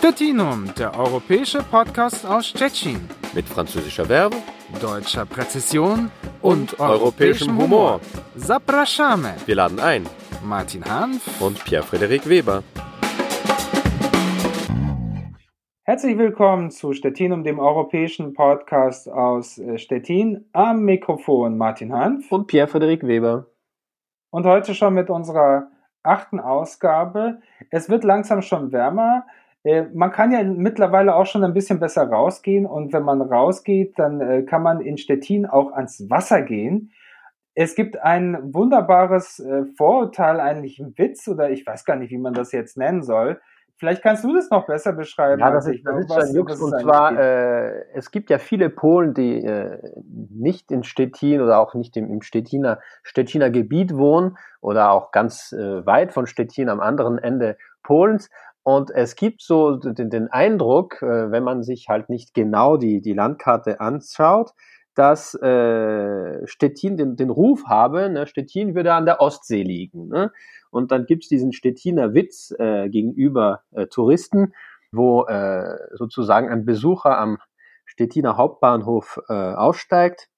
Stettinum, der europäische Podcast aus Stettin. Mit französischer Verbe, deutscher Präzision und, und europäischem Humor. Zapraszamy. Wir laden ein. Martin Hanf und Pierre-Frederik Weber. Herzlich willkommen zu Stettinum, dem europäischen Podcast aus äh, Stettin. Am Mikrofon Martin Hanf und Pierre-Frederik Weber. Und heute schon mit unserer achten Ausgabe. Es wird langsam schon wärmer. Äh, man kann ja mittlerweile auch schon ein bisschen besser rausgehen und wenn man rausgeht, dann äh, kann man in Stettin auch ans Wasser gehen. Es gibt ein wunderbares äh, Vorurteil, eigentlich ein Witz oder ich weiß gar nicht, wie man das jetzt nennen soll. Vielleicht kannst du das noch besser beschreiben. Ja, das ist, das ist ein Jux. Und zwar, äh, es gibt ja viele Polen, die äh, nicht in Stettin oder auch nicht im, im Stettiner, Stettiner Gebiet wohnen oder auch ganz äh, weit von Stettin am anderen Ende Polens. Und es gibt so den, den Eindruck, äh, wenn man sich halt nicht genau die, die Landkarte anschaut, dass äh, Stettin den, den Ruf habe, ne, Stettin würde an der Ostsee liegen. Ne? Und dann gibt's diesen Stettiner Witz äh, gegenüber äh, Touristen, wo äh, sozusagen ein Besucher am Stettiner Hauptbahnhof äh, aussteigt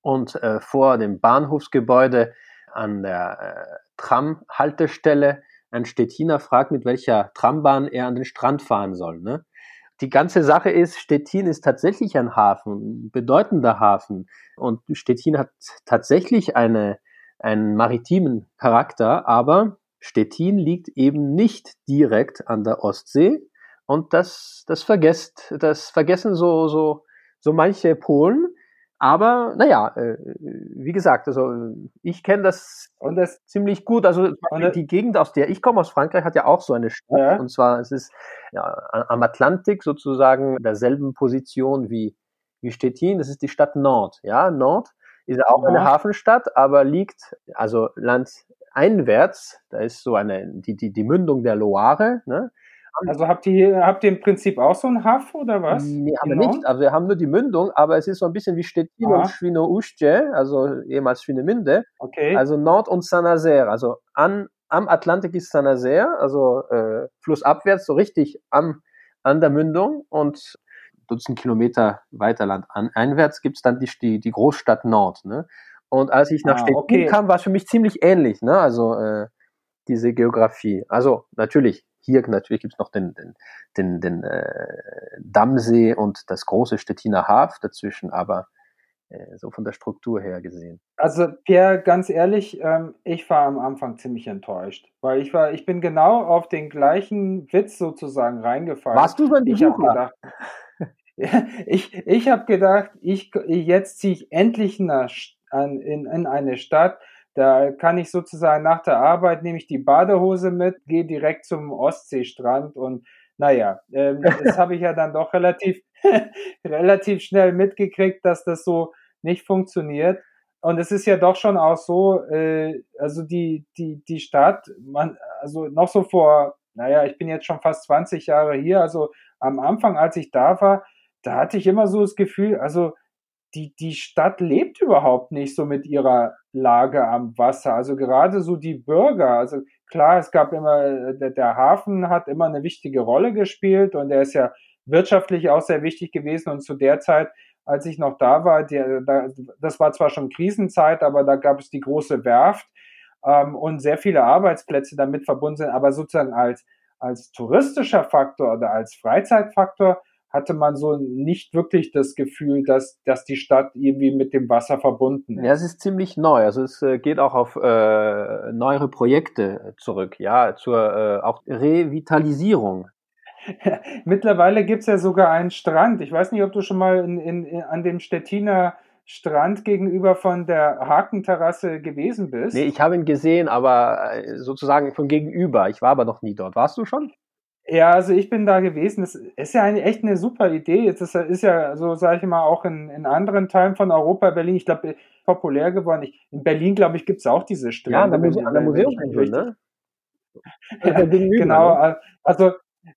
und äh, vor dem Bahnhofsgebäude an der Tramhaltestelle ein Stettiner fragt, mit welcher Trambahn er an den Strand fahren soll. Ne? Die ganze Sache ist, Stettin ist tatsächlich ein Hafen, ein bedeutender Hafen. Und Stettin hat tatsächlich eine, einen maritimen Charakter, aber Stettin liegt eben nicht direkt an der Ostsee. Und das, das vergesst, das vergessen so, so, so manche Polen. Aber naja, äh, wie gesagt, also ich kenne das, und das ziemlich gut. Also die Gegend, aus der ich komme, aus Frankreich, hat ja auch so eine Stadt. Ja. Und zwar es ist ja, am Atlantik sozusagen derselben Position wie, wie Stettin. Das ist die Stadt Nord. Ja, Nord ist ja auch ja. eine Hafenstadt, aber liegt also landeinwärts. Da ist so eine die die die Mündung der Loire. Ne? Also habt ihr, habt ihr im Prinzip auch so ein Haff oder was? Nee, haben genau. wir nicht. Also wir haben nur die Mündung, aber es ist so ein bisschen wie Stettin ah. und Schwinoustje, also ehemals Schwinemünde. Okay. Also Nord- und Saint-Nazaire. Also an, am Atlantik ist Saint-Nazaire, also äh, flussabwärts, so richtig am, an der Mündung und Dutzend Kilometer weiter landeinwärts gibt es dann die, die, die Großstadt Nord. Ne? Und als ich nach ah, Stettin okay. kam, war es für mich ziemlich ähnlich. Ne? Also äh, diese Geografie. Also natürlich hier natürlich gibt es noch den, den, den, den äh, Dammsee und das große Stettiner Haf dazwischen, aber äh, so von der Struktur her gesehen. Also Pierre, ganz ehrlich, ähm, ich war am Anfang ziemlich enttäuscht, weil ich war, ich bin genau auf den gleichen Witz sozusagen reingefallen. Warst du so ein Besucher? ich ich habe gedacht, ich, jetzt ziehe ich endlich nach, an, in, in eine Stadt, da kann ich sozusagen nach der Arbeit nehme ich die Badehose mit, gehe direkt zum Ostseestrand und naja, ähm, das habe ich ja dann doch relativ, relativ schnell mitgekriegt, dass das so nicht funktioniert. Und es ist ja doch schon auch so, äh, also die, die, die Stadt, man, also noch so vor, naja, ich bin jetzt schon fast 20 Jahre hier, also am Anfang, als ich da war, da hatte ich immer so das Gefühl, also die, die Stadt lebt überhaupt nicht so mit ihrer Lage am Wasser. Also gerade so die Bürger, also klar, es gab immer, der, der Hafen hat immer eine wichtige Rolle gespielt und er ist ja wirtschaftlich auch sehr wichtig gewesen und zu der Zeit, als ich noch da war, der, da, das war zwar schon Krisenzeit, aber da gab es die große Werft ähm, und sehr viele Arbeitsplätze damit verbunden sind, aber sozusagen als, als touristischer Faktor oder als Freizeitfaktor hatte man so nicht wirklich das Gefühl, dass, dass die Stadt irgendwie mit dem Wasser verbunden ist. Ja, es ist ziemlich neu. Also es äh, geht auch auf äh, neuere Projekte zurück, ja, zur äh, auch Revitalisierung. Mittlerweile gibt's ja sogar einen Strand. Ich weiß nicht, ob du schon mal in, in, in, an dem Stettiner Strand gegenüber von der Hakenterrasse gewesen bist. Nee, ich habe ihn gesehen, aber äh, sozusagen von gegenüber. Ich war aber noch nie dort. Warst du schon? Ja, also ich bin da gewesen. Das ist ja eine, echt eine super Idee. Jetzt ist, ja, so sage ich mal, auch in, in anderen Teilen von Europa, Berlin, ich glaube, populär geworden. Ich, in Berlin, glaube ich, gibt's auch diese Strände. Ja, an der, Muse an der Museumsinsel, ne? ja, genau, ne? also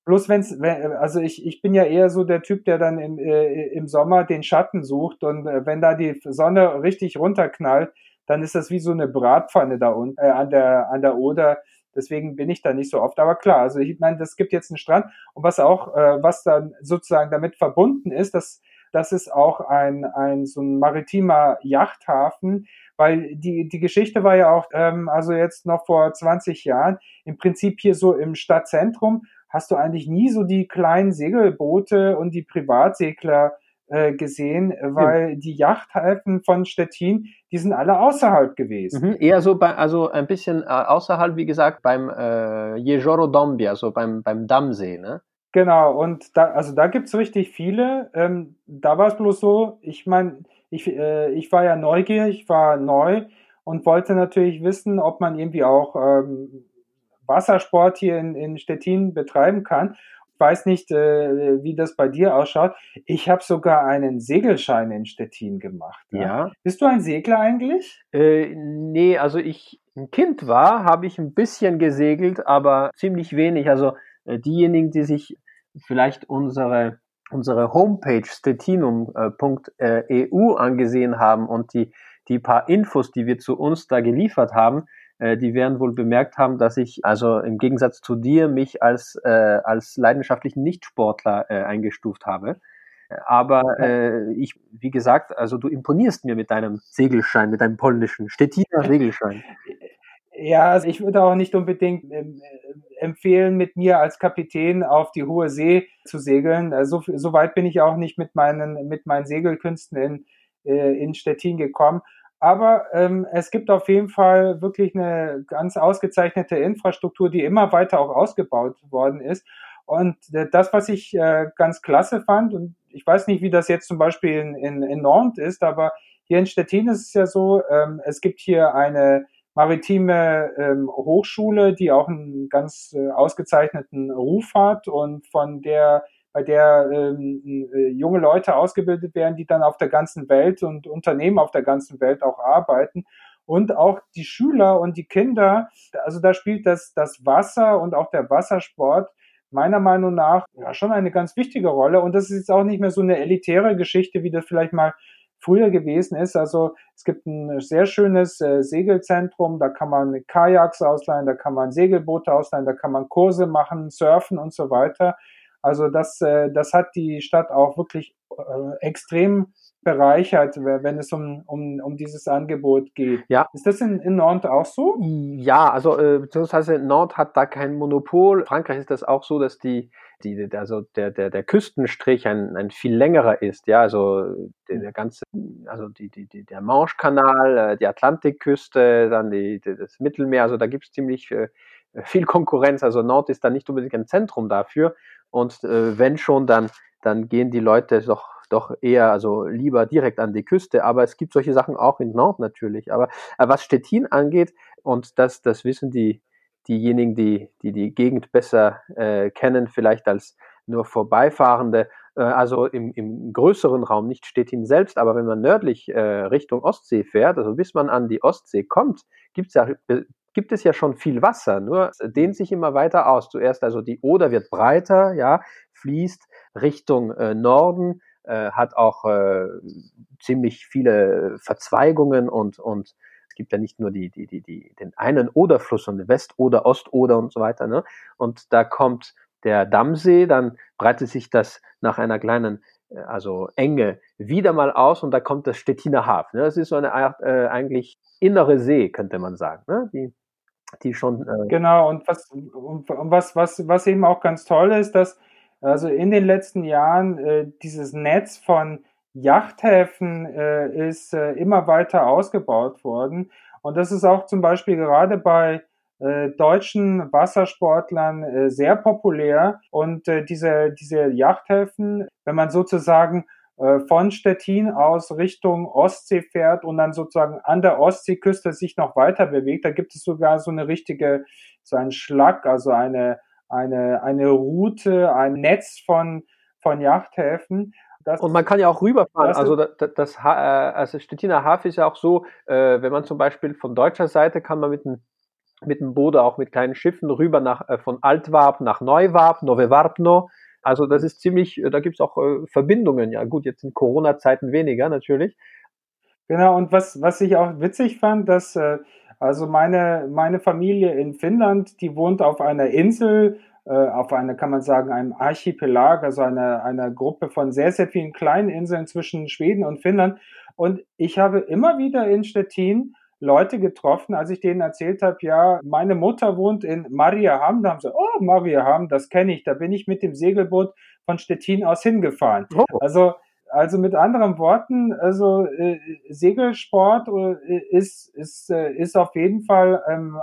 bloß wenn's, wenn, also ich, ich bin ja eher so der Typ, der dann im, äh, im Sommer den Schatten sucht und äh, wenn da die Sonne richtig runterknallt, dann ist das wie so eine Bratpfanne da unten äh, an der an der Oder Deswegen bin ich da nicht so oft. Aber klar, also ich meine, das gibt jetzt einen Strand und was auch, äh, was dann sozusagen damit verbunden ist, dass das ist auch ein, ein so ein maritimer Yachthafen, weil die, die Geschichte war ja auch, ähm, also jetzt noch vor 20 Jahren, im Prinzip hier so im Stadtzentrum hast du eigentlich nie so die kleinen Segelboote und die Privatsegler äh, gesehen, weil hm. die Yachthäfen von Stettin, die sind alle außerhalb gewesen. Mhm, eher so bei, also ein bisschen äh, außerhalb, wie gesagt, beim äh, Jejoro Dombi, also beim, beim Dammsee, ne? Genau, und da, also da gibt's richtig viele. Ähm, da war es bloß so, ich meine, ich, äh, ich war ja neugierig, ich war neu und wollte natürlich wissen, ob man irgendwie auch ähm, Wassersport hier in, in Stettin betreiben kann. Ich weiß nicht, äh, wie das bei dir ausschaut. Ich habe sogar einen Segelschein in Stettin gemacht. Ja. ja. Bist du ein Segler eigentlich? Äh, nee, also ich ein Kind war, habe ich ein bisschen gesegelt, aber ziemlich wenig. Also äh, diejenigen, die sich vielleicht unsere unsere Homepage stettinum.eu angesehen haben und die die paar Infos, die wir zu uns da geliefert haben, äh, die werden wohl bemerkt haben, dass ich also im Gegensatz zu dir mich als, äh, als leidenschaftlichen Nichtsportler äh, eingestuft habe. Aber äh, ich, wie gesagt, also du imponierst mir mit deinem Segelschein, mit deinem polnischen Stettiner Segelschein. Ja, also ich würde auch nicht unbedingt ähm, empfehlen, mit mir als Kapitän auf die hohe See zu segeln. Also so, weit bin ich auch nicht mit meinen, mit meinen Segelkünsten in, äh, in Stettin gekommen. Aber ähm, es gibt auf jeden Fall wirklich eine ganz ausgezeichnete Infrastruktur, die immer weiter auch ausgebaut worden ist. Und äh, das, was ich äh, ganz klasse fand, und ich weiß nicht, wie das jetzt zum Beispiel in, in, in Nantes ist, aber hier in Stettin ist es ja so, ähm, es gibt hier eine maritime ähm, Hochschule, die auch einen ganz äh, ausgezeichneten Ruf hat und von der bei der ähm, äh, junge Leute ausgebildet werden, die dann auf der ganzen Welt und Unternehmen auf der ganzen Welt auch arbeiten. Und auch die Schüler und die Kinder, also da spielt das, das Wasser und auch der Wassersport meiner Meinung nach ja, schon eine ganz wichtige Rolle. Und das ist jetzt auch nicht mehr so eine elitäre Geschichte, wie das vielleicht mal früher gewesen ist. Also es gibt ein sehr schönes äh, Segelzentrum, da kann man Kajaks ausleihen, da kann man Segelboote ausleihen, da kann man Kurse machen, surfen und so weiter. Also das, äh, das hat die Stadt auch wirklich äh, extrem bereichert, wenn es um, um, um dieses Angebot geht. Ja. Ist das in, in Nantes auch so? Ja, also äh, beziehungsweise Nantes hat da kein Monopol. Frankreich ist das auch so, dass die, die also der, der, der Küstenstrich ein, ein viel längerer ist. Ja, also der, der ganze, also die, die, die, der Manche-Kanal, die Atlantikküste, dann die, die, das Mittelmeer, also da gibt es ziemlich äh, viel Konkurrenz. Also Nantes ist da nicht unbedingt ein Zentrum dafür. Und äh, wenn schon, dann, dann gehen die Leute doch, doch eher, also lieber direkt an die Küste. Aber es gibt solche Sachen auch in Nord natürlich. Aber, aber was Stettin angeht, und das, das wissen die, diejenigen, die, die die Gegend besser äh, kennen, vielleicht als nur Vorbeifahrende, äh, also im, im größeren Raum, nicht Stettin selbst, aber wenn man nördlich äh, Richtung Ostsee fährt, also bis man an die Ostsee kommt, gibt's ja gibt es ja schon viel Wasser, nur dehnt sich immer weiter aus. Zuerst also die Oder wird breiter, ja, fließt Richtung äh, Norden, äh, hat auch äh, ziemlich viele Verzweigungen und, und es gibt ja nicht nur die, die, die, die, den einen Oderfluss und West- oder Ost-Oder und so weiter, ne? Und da kommt der Dammsee, dann breitet sich das nach einer kleinen äh, also Enge wieder mal aus und da kommt das Stettiner Hafen. Ne? Das ist so eine Art äh, eigentlich innere See, könnte man sagen. Ne? Die die schon. Äh genau, und was, und was, was, was eben auch ganz toll ist, dass also in den letzten Jahren äh, dieses Netz von Yachthäfen äh, ist äh, immer weiter ausgebaut worden. Und das ist auch zum Beispiel gerade bei äh, deutschen Wassersportlern äh, sehr populär. Und diese, diese Yachthäfen, wenn man sozusagen von Stettin aus Richtung Ostsee fährt und dann sozusagen an der Ostseeküste sich noch weiter bewegt. Da gibt es sogar so eine richtige, so ein Schlag, also eine, eine, eine Route, ein Netz von, von Yachthäfen. Das, und man kann ja auch rüberfahren. Also das, das, äh, also Stettiner Hafen ist ja auch so, äh, wenn man zum Beispiel von deutscher Seite kann man mit dem mit dem Boot auch mit kleinen Schiffen rüber nach äh, von Altwarp nach Neuwarp, Nove Warpno also das ist ziemlich, äh, da gibt es auch äh, Verbindungen. Ja gut, jetzt in Corona-Zeiten weniger natürlich. Genau, und was, was ich auch witzig fand, dass äh, Also meine, meine Familie in Finnland, die wohnt auf einer Insel, äh, auf einer, kann man sagen, einem Archipelag, also einer, einer Gruppe von sehr, sehr vielen kleinen Inseln zwischen Schweden und Finnland. Und ich habe immer wieder in Stettin Leute getroffen, als ich denen erzählt habe, ja, meine Mutter wohnt in Mariaham. Da haben sie, oh, Mariaham, das kenne ich. Da bin ich mit dem Segelboot von Stettin aus hingefahren. Oh. Also also mit anderen Worten, also äh, Segelsport äh, ist, ist, äh, ist auf jeden Fall ähm,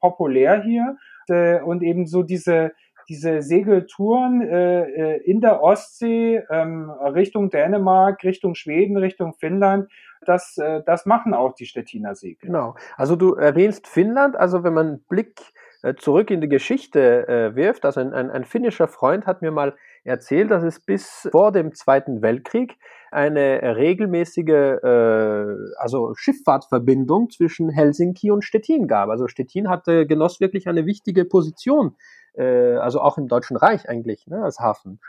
populär hier äh, und eben so diese diese Segeltouren äh, äh, in der Ostsee ähm, Richtung Dänemark, Richtung Schweden, Richtung Finnland, das, äh, das machen auch die Stettiner Segel. Genau. Also du erwähnst Finnland, also wenn man Blick äh, zurück in die Geschichte äh, wirft, also ein, ein, ein finnischer Freund hat mir mal erzählt, dass es bis vor dem Zweiten Weltkrieg eine regelmäßige äh, also Schifffahrtverbindung zwischen Helsinki und Stettin gab. Also Stettin hatte genoss wirklich eine wichtige Position, äh, also auch im Deutschen Reich eigentlich ne, als Hafen.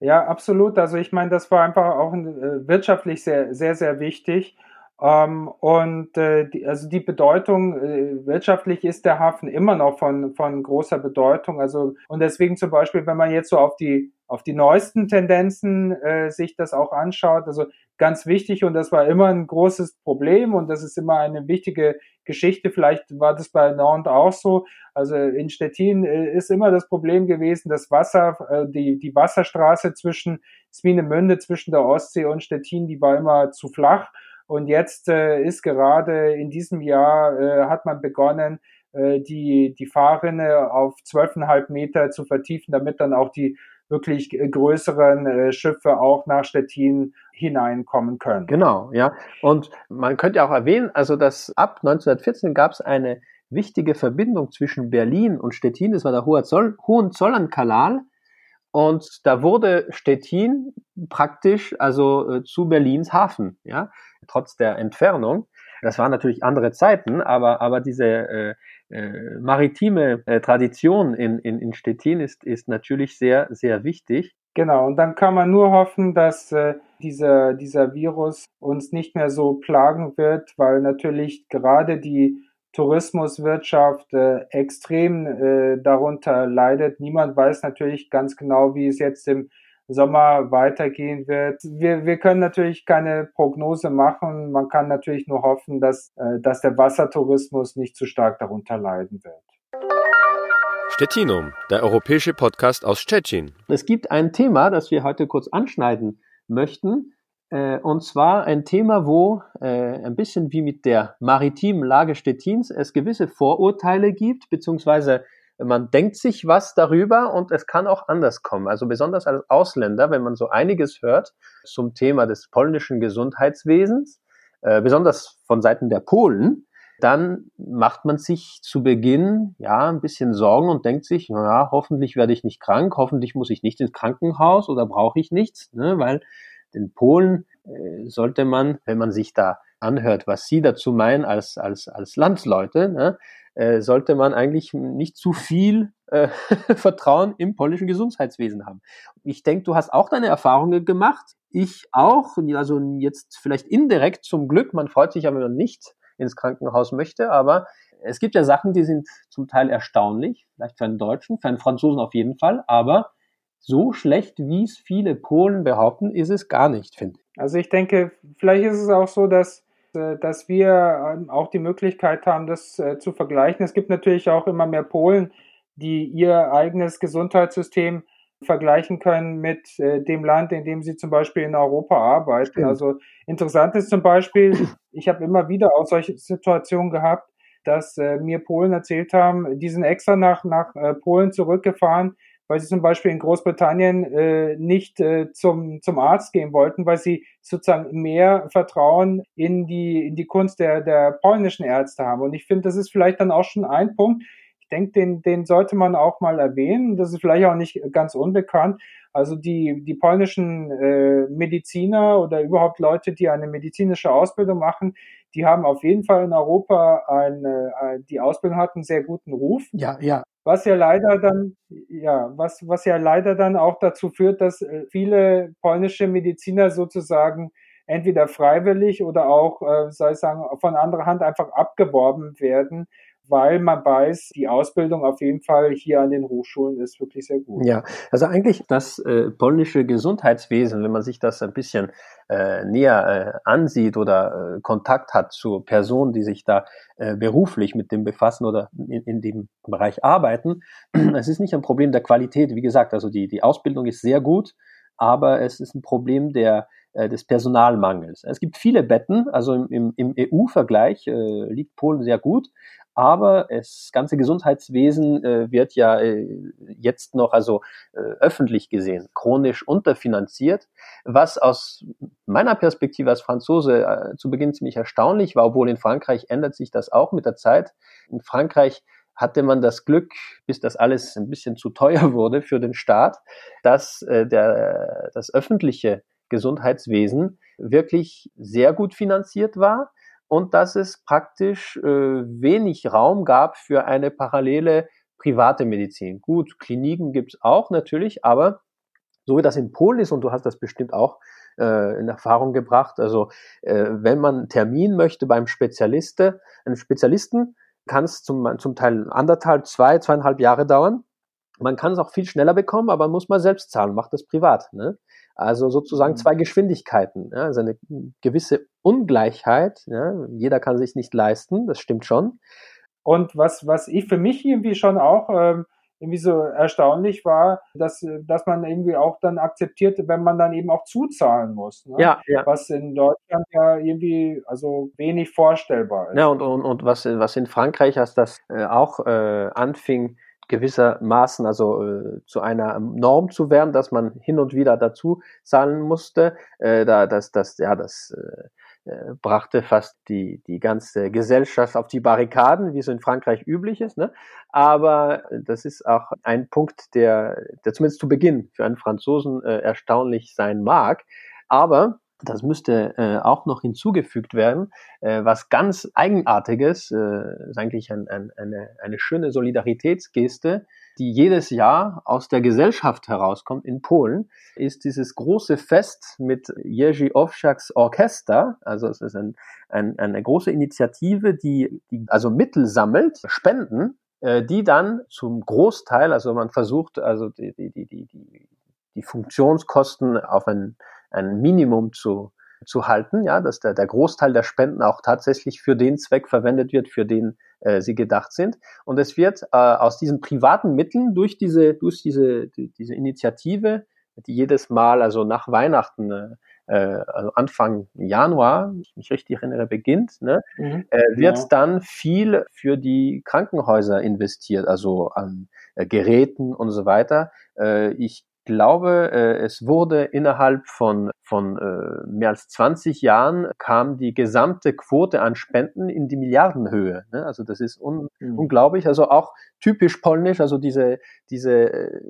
Ja, absolut. Also ich meine, das war einfach auch äh, wirtschaftlich sehr, sehr, sehr wichtig. Ähm, und äh, die, also die Bedeutung äh, wirtschaftlich ist der Hafen immer noch von, von großer Bedeutung. Also und deswegen zum Beispiel, wenn man jetzt so auf die auf die neuesten Tendenzen äh, sich das auch anschaut, also ganz wichtig und das war immer ein großes Problem und das ist immer eine wichtige Geschichte. Vielleicht war das bei Nantes auch so. Also in Stettin äh, ist immer das Problem gewesen, das Wasser, äh, die, die Wasserstraße zwischen Swinemünde, zwischen der Ostsee und Stettin, die war immer zu flach. Und jetzt äh, ist gerade in diesem Jahr äh, hat man begonnen, äh, die, die Fahrrinne auf zwölfeinhalb Meter zu vertiefen, damit dann auch die wirklich größeren äh, Schiffe auch nach Stettin hineinkommen können. Genau, ja. Und man könnte auch erwähnen, also dass ab 1914 gab es eine wichtige Verbindung zwischen Berlin und Stettin, das war der Hohenzollern-Kanal, und da wurde Stettin praktisch also äh, zu Berlins Hafen, ja, trotz der Entfernung. Das waren natürlich andere Zeiten, aber, aber diese äh, äh, maritime äh, Tradition in, in, in Stettin ist, ist natürlich sehr, sehr wichtig. Genau, und dann kann man nur hoffen, dass äh, dieser, dieser Virus uns nicht mehr so plagen wird, weil natürlich gerade die Tourismuswirtschaft äh, extrem äh, darunter leidet. Niemand weiß natürlich ganz genau, wie es jetzt im Sommer weitergehen wird. Wir, wir können natürlich keine Prognose machen. Man kann natürlich nur hoffen, dass, äh, dass der Wassertourismus nicht zu stark darunter leiden wird. Stettinum, der europäische Podcast aus Stettin. Es gibt ein Thema, das wir heute kurz anschneiden möchten. Äh, und zwar ein Thema, wo äh, ein bisschen wie mit der maritimen Lage Stettins es gewisse Vorurteile gibt, beziehungsweise man denkt sich was darüber und es kann auch anders kommen. Also besonders als Ausländer, wenn man so einiges hört zum Thema des polnischen Gesundheitswesens, äh, besonders von Seiten der Polen, dann macht man sich zu Beginn ja ein bisschen Sorgen und denkt sich, naja, hoffentlich werde ich nicht krank, hoffentlich muss ich nicht ins Krankenhaus oder brauche ich nichts, ne, weil den Polen äh, sollte man, wenn man sich da anhört, was Sie dazu meinen als, als, als Landsleute, ne, äh, sollte man eigentlich nicht zu viel äh, Vertrauen im polnischen Gesundheitswesen haben. Ich denke, du hast auch deine Erfahrungen gemacht. Ich auch. Also jetzt vielleicht indirekt zum Glück. Man freut sich ja, wenn man nicht ins Krankenhaus möchte, aber es gibt ja Sachen, die sind zum Teil erstaunlich, vielleicht für einen Deutschen, für einen Franzosen auf jeden Fall, aber so schlecht, wie es viele Polen behaupten, ist es gar nicht, finde ich. Also ich denke, vielleicht ist es auch so, dass, dass wir ähm, auch die Möglichkeit haben, das äh, zu vergleichen. Es gibt natürlich auch immer mehr Polen, die ihr eigenes Gesundheitssystem vergleichen können mit äh, dem Land, in dem sie zum Beispiel in Europa arbeiten. Stimmt. Also interessant ist zum Beispiel, ich habe immer wieder auch solche Situationen gehabt, dass mir Polen erzählt haben, die sind extra nach, nach Polen zurückgefahren, weil sie zum Beispiel in Großbritannien äh, nicht äh, zum, zum Arzt gehen wollten, weil sie sozusagen mehr Vertrauen in die, in die Kunst der, der polnischen Ärzte haben. Und ich finde, das ist vielleicht dann auch schon ein Punkt. Ich denke, den, den sollte man auch mal erwähnen. Das ist vielleicht auch nicht ganz unbekannt. Also die, die polnischen äh, Mediziner oder überhaupt Leute, die eine medizinische Ausbildung machen, die haben auf jeden Fall in Europa eine, eine die Ausbildung hat einen sehr guten Ruf. Ja, ja. Was ja leider dann, ja, was, was ja leider dann auch dazu führt, dass äh, viele polnische Mediziner sozusagen entweder freiwillig oder auch, äh, soll ich sagen, von anderer Hand einfach abgeworben werden, weil man weiß, die Ausbildung auf jeden Fall hier an den Hochschulen ist wirklich sehr gut. Ja, also eigentlich das äh, polnische Gesundheitswesen, wenn man sich das ein bisschen äh, näher äh, ansieht oder äh, Kontakt hat zu Personen, die sich da äh, beruflich mit dem befassen oder in, in dem Bereich arbeiten, es ist nicht ein Problem der Qualität. Wie gesagt, also die, die Ausbildung ist sehr gut, aber es ist ein Problem der äh, des Personalmangels. Es gibt viele Betten, also im, im, im EU-Vergleich liegt Polen sehr gut, aber das ganze Gesundheitswesen äh, wird ja äh, jetzt noch also äh, öffentlich gesehen chronisch unterfinanziert, was aus meiner Perspektive als Franzose äh, zu Beginn ziemlich erstaunlich war, obwohl in Frankreich ändert sich das auch mit der Zeit. In Frankreich hatte man das Glück, bis das alles ein bisschen zu teuer wurde für den Staat, dass äh, der, das öffentliche Gesundheitswesen wirklich sehr gut finanziert war und dass es praktisch äh, wenig Raum gab für eine parallele private Medizin. Gut, Kliniken gibt es auch natürlich, aber so wie das in Polen ist, und du hast das bestimmt auch äh, in Erfahrung gebracht, also äh, wenn man einen Termin möchte beim Spezialiste, einem Spezialisten, kann es zum, zum Teil anderthalb, zwei, zweieinhalb Jahre dauern. Man kann es auch viel schneller bekommen, aber man muss mal selbst zahlen, macht das privat. Ne? Also sozusagen mhm. zwei Geschwindigkeiten. Ja, also eine gewisse Ungleichheit. Ja, jeder kann sich nicht leisten, das stimmt schon. Und was, was ich für mich irgendwie schon auch ähm, irgendwie so erstaunlich war, dass, dass man irgendwie auch dann akzeptiert, wenn man dann eben auch zuzahlen muss. Ne? Ja, ja. Was in Deutschland ja irgendwie also wenig vorstellbar ist. Ja, und, und, und was, was in Frankreich, als das äh, auch äh, anfing, gewissermaßen also äh, zu einer Norm zu werden, dass man hin und wieder dazu zahlen musste. Äh, da das das ja das äh, äh, brachte fast die die ganze Gesellschaft auf die Barrikaden, wie es in Frankreich üblich ist. Ne? Aber das ist auch ein Punkt, der der zumindest zu Beginn für einen Franzosen äh, erstaunlich sein mag. Aber das müsste äh, auch noch hinzugefügt werden. Äh, was ganz Eigenartiges, äh, ist eigentlich ein, ein, eine, eine schöne Solidaritätsgeste, die jedes Jahr aus der Gesellschaft herauskommt in Polen, ist dieses große Fest mit Jerzy Owsiaks Orchester. Also es ist ein, ein, eine große Initiative, die, die also Mittel sammelt, Spenden, äh, die dann zum Großteil, also man versucht also die, die, die, die, die Funktionskosten auf ein ein Minimum zu, zu halten, ja, dass der, der Großteil der Spenden auch tatsächlich für den Zweck verwendet wird, für den äh, sie gedacht sind. Und es wird äh, aus diesen privaten Mitteln durch diese, durch diese, die, diese Initiative, die jedes Mal, also nach Weihnachten, äh, äh also Anfang Januar, wenn ich mich richtig erinnere, beginnt, ne, mhm, äh, wird ja. dann viel für die Krankenhäuser investiert, also an äh, Geräten und so weiter. Äh, ich glaube, äh, es wurde innerhalb von, von äh, mehr als 20 Jahren kam die gesamte Quote an Spenden in die Milliardenhöhe. Ne? Also das ist un mhm. unglaublich. Also auch typisch polnisch, also diese, diese äh,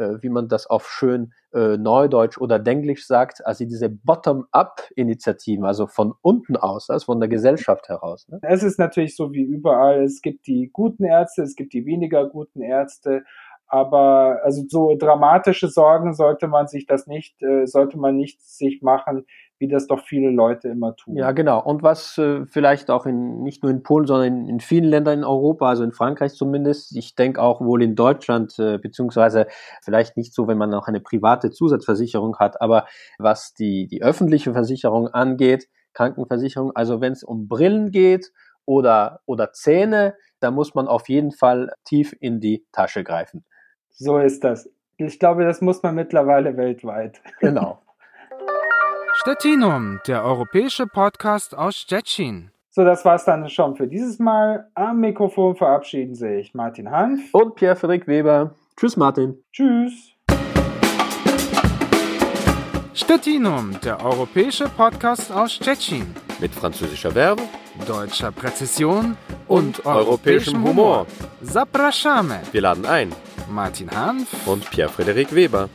äh, wie man das auf schön äh, Neudeutsch oder Denglisch sagt, also diese Bottom-up-Initiativen, also von unten aus, also von der Gesellschaft heraus. Ne? Es ist natürlich so wie überall, es gibt die guten Ärzte, es gibt die weniger guten Ärzte, aber also so dramatische Sorgen sollte man sich das nicht, äh, sollte man nicht sich machen, wie das doch viele Leute immer tun. Ja, genau. Und was äh, vielleicht auch in, nicht nur in Polen, sondern in, in, vielen Ländern in Europa, also in Frankreich zumindest, ich denke auch wohl in Deutschland, äh, beziehungsweise vielleicht nicht so, wenn man noch eine private Zusatzversicherung hat, aber was die, die öffentliche Versicherung angeht, Krankenversicherung, also wenn es um Brillen geht oder, oder Zähne, da muss man auf jeden Fall tief in die Tasche greifen. So ist das. Ich glaube, das muss man mittlerweile weltweit. Genau. Stettinum, der europäische Podcast aus Stettin. So, das war's dann schon für dieses Mal. Am Mikrofon verabschieden sich Martin Hanf und Pierre-Friedrich Weber. Tschüss, Martin. Tschüss. Stettinum, der europäische Podcast aus Stettin. Mit französischer Werbung, deutscher Präzision und, und europäischem Humor. Zapraszamy. Wir laden ein. Martin Hanf und Pierre-Frederik Weber.